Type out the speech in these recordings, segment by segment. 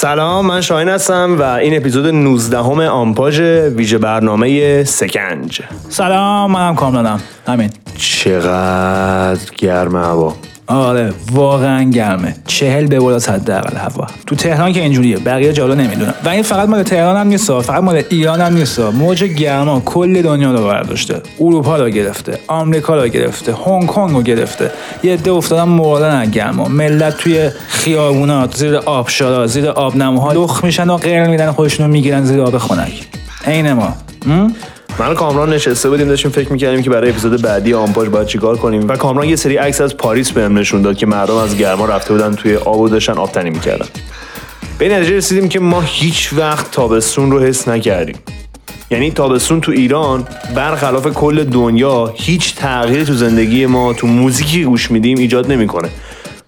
سلام من شاهین هستم و این اپیزود 19 همه آمپاژ ویژه برنامه سکنج. سلام منم کاملانم. همین. چقدر گرمه هوا. آره واقعا گرمه. چهل به بالا حداقل هوا. تو تهران که اینجوریه بقیه جالا نمی‌دونم و این فقط مال تهران هم نیست فقط مال ایران هم نیست موج گرما کل دنیا رو برداشته. اروپا رو گرفته آمریکا رو گرفته هنگ کنگ رو گرفته. یه عده افتادن مردن از گرما. ملت توی خیابونات زیر آبشارا زیر آبنموها لخ میشن و غیر میدن خودشون رو می‌گیرن زیر آب خنک. عین ما. من کامران نشسته بودیم داشتیم فکر می‌کردیم که برای اپیزود بعدی آمپاژ باید چیکار کنیم. و کامران یه سری عکس از پاریس بهم نشون داد که مردم از گرما رفته بودن توی آب و داشتن آبتنی می‌کردن. به نتیجه رسیدیم که ما هیچ وقت تابستون رو حس نکردیم. یعنی تابستون تو ایران برخلاف کل دنیا هیچ تغییری تو زندگی ما تو موزیکی گوش میدیم ایجاد نمی‌کنه.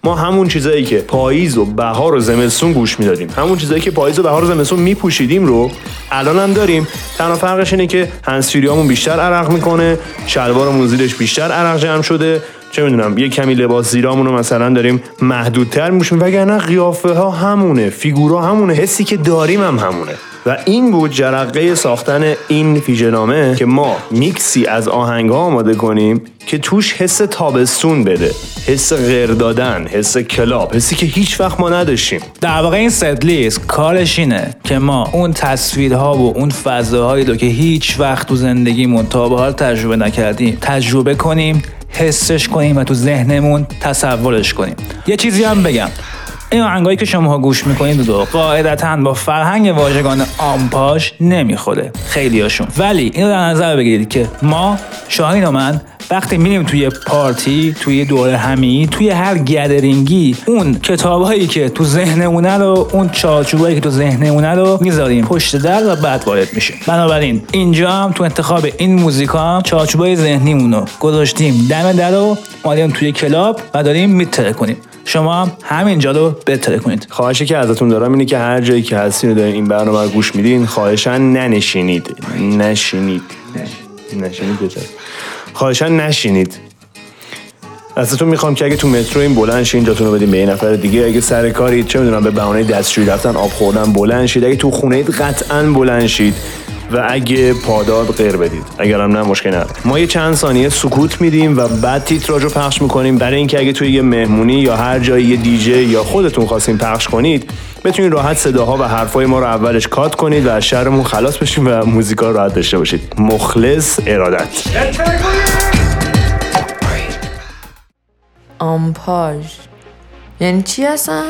ما همون چیزایی که پاییز و بهار و زمستون گوش می‌دادیم. همون چیزایی که پاییز و بهار و زمستون میپوشیدیم رو الان هم داریم. تنها فرقش اینه که هنسفیریامون بیشتر عرق می‌کنه شلوارمون زیرش بیشتر عرق جمع شده. چه می‌دونم یه کمی لباس زیرامون رو مثلا داریم محدودتر میشیم وگرنه قیافه ها همونه فیگورا همونه حسی که داریم هم همونه. و این بود جرقه ساختن این فیژنامه که ما میکسی از آهنگ آماده کنیم که توش حس تابستون بده. حس غیر دادن حس کلاب حسی که هیچ وقت ما نداشتیم. در واقع این ست لیست کارش اینه که ما اون تصویرها و اون فضاهایی رو که هیچ وقت تو زندگیمون تا به حال تجربه نکردیم تجربه کنیم حسش کنیم و تو ذهنمون تصورش کنیم. یه چیزی هم بگم. این آهنگایی که شما گوش می‌کنید دو قاعدتا با فرهنگ واژگان آمپاژ نمی‌خوره خیلیاشون ولی اینو در نظر بگیرید که ما شاهین و من وقتی میریم توی پارتی توی دور همی توی هر گدرینگی اون کتابهایی که تو ذهنمونه رو اون چارچوبایی که تو ذهنمونه رو می‌ذاریم پشت در و بعد وارد میشیم. بنابراین اینجا هم تو انتخاب این موزیکا هم چارچوبای ذهنیمون رو گذاشتیم. دم در رو توی کلاب و داریم میتره کنیم. شما هم همینجا رو بهتره کنید. خواهشی که ازتون دارم اینه که هر جایی که هستین دارین این برنامه رو گوش میدین خواهشا ننشینید. نشینید. نشینید بهتر خواهشا نشینید. ازتون می‌خوام که اگه تو مترو این بلند شین جاتون رو بدین به یه نفر دیگه. اگه سر کاری چه می‌دونم به بهانه دستشویی رفتن آب خوردن بلند شید. اگه تو خونه قطعا بلند شید. و اگه پادار غیر بدید. اگرم نه مشکل نداره. ما یه چند ثانیه سکوت میدیم و بعد تیتراژ رو پخش می‌کنیم. برای اینکه اگه توی یه مهمونی یا هر جایی یه دیجی یا خودتون خواستین پخش کنید بتونید راحت صداها و حرفای ما رو اولش کات کنید و از شهرمون خلاص بشیم و موزیکا راحت داشته باشید. مخلص ارادت. آمپاژ. یعنی چی هستن؟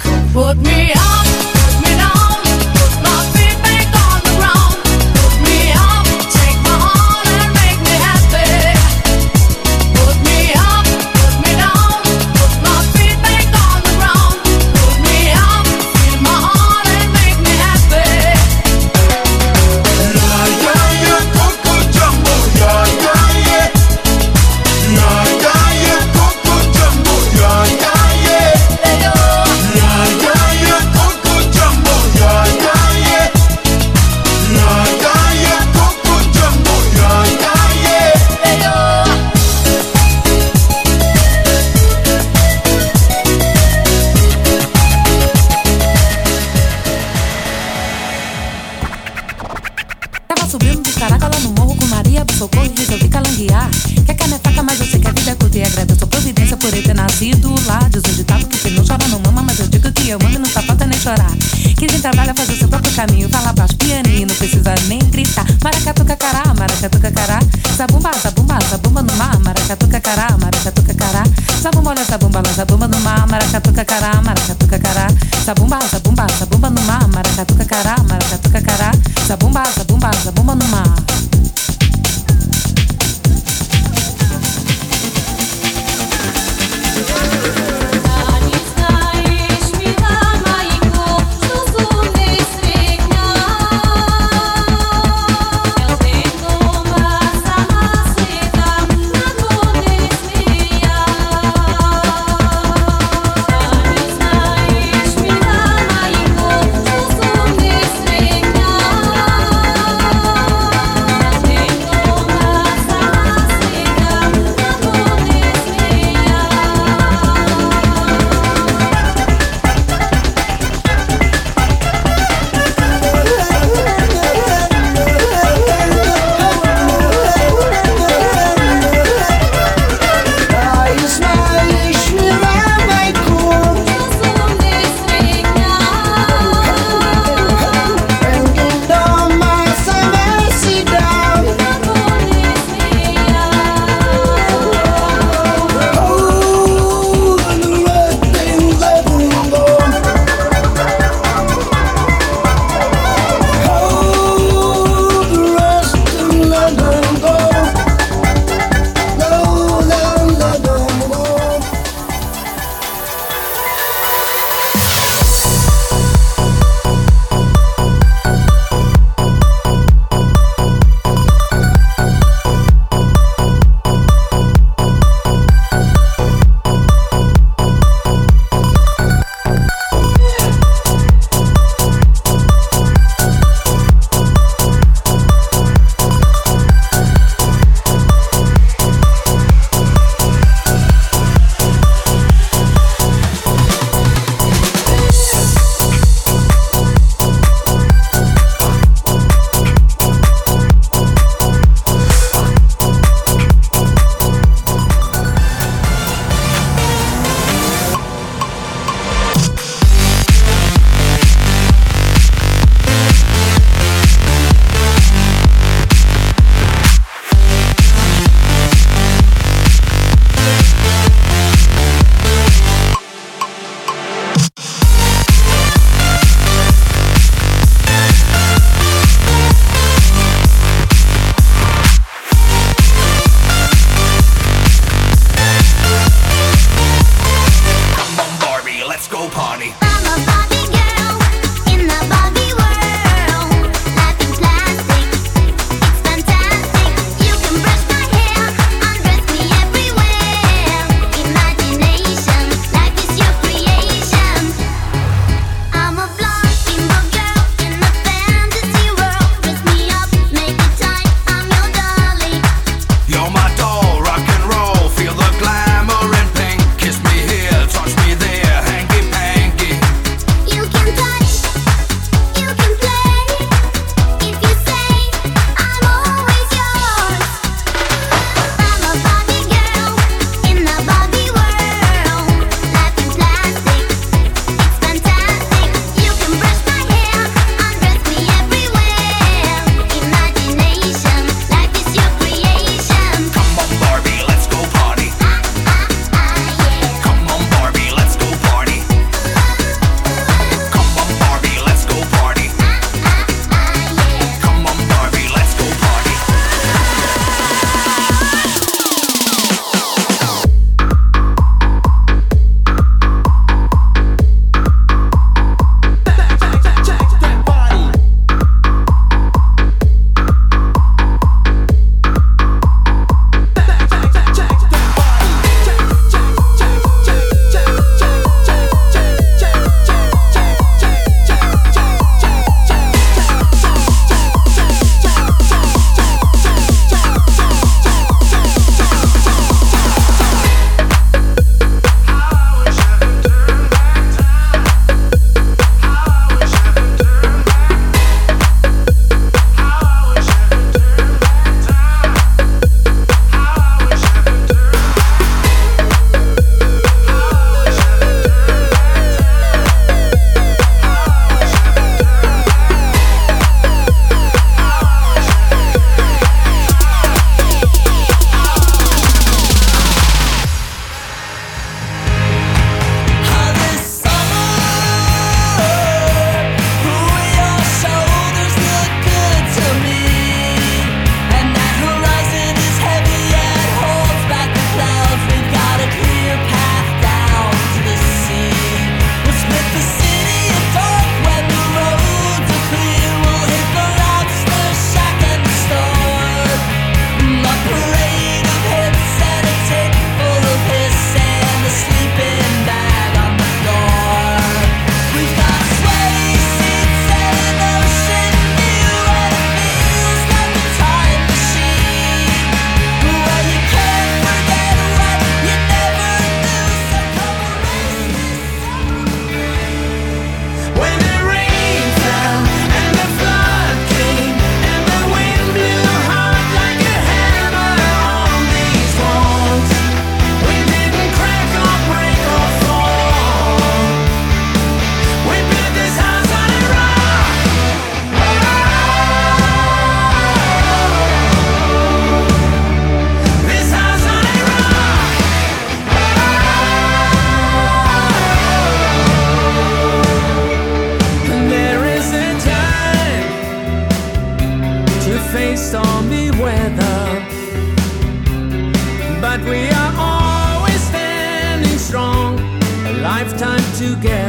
could put me out. Together.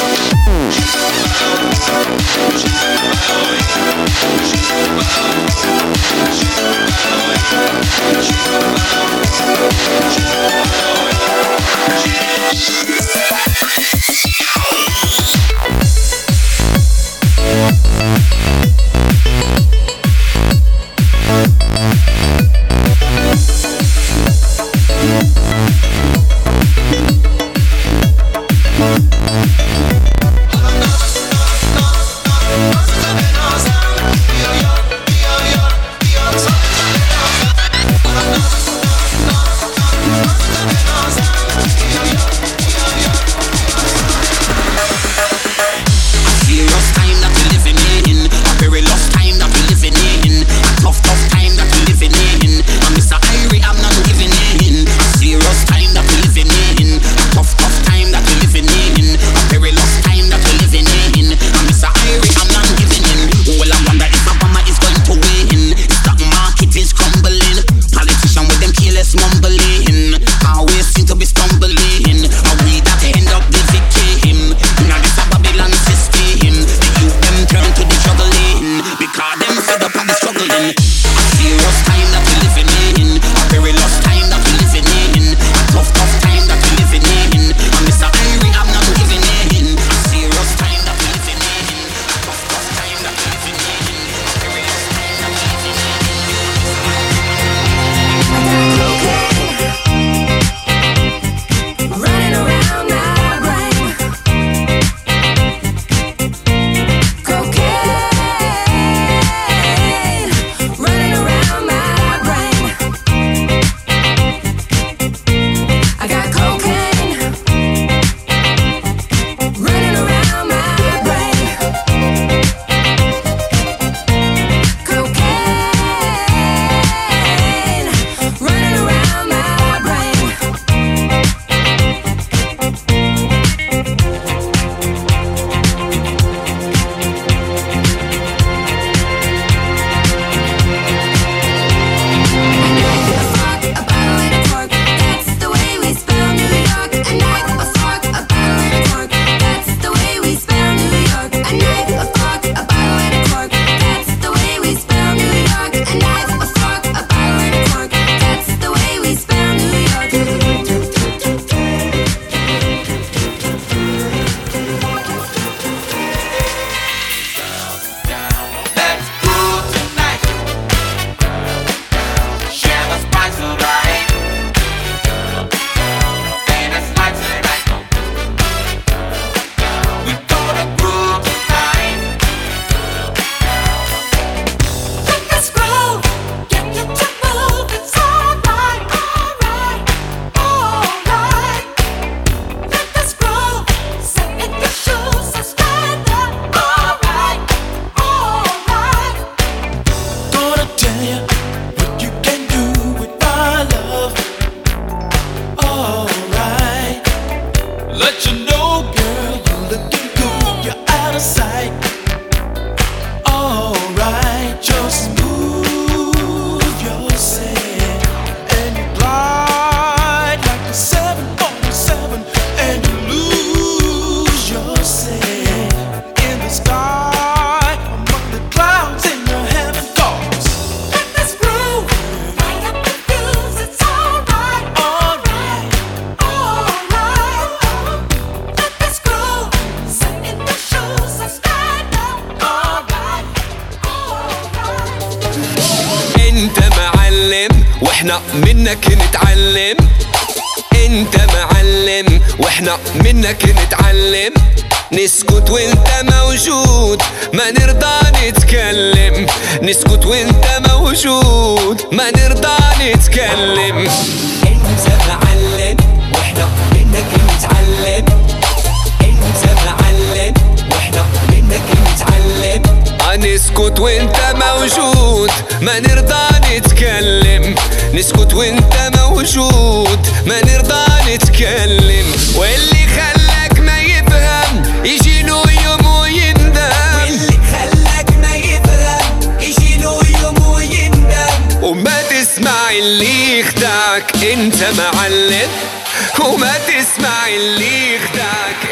Bye. نتكلم. نسكت وانت موجود. ما نرضى نتكلم. انت معلم. وإحنا منك نتعلم. انت معلم. وإحنا منك نتعلم. نسكت وانت موجود. ما نرضى نتكلم. نسكت وانت موجود. ما نرضى نتكلم. واللي انت معلم وما تسمع اللي يخدعك.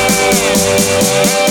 Yeah.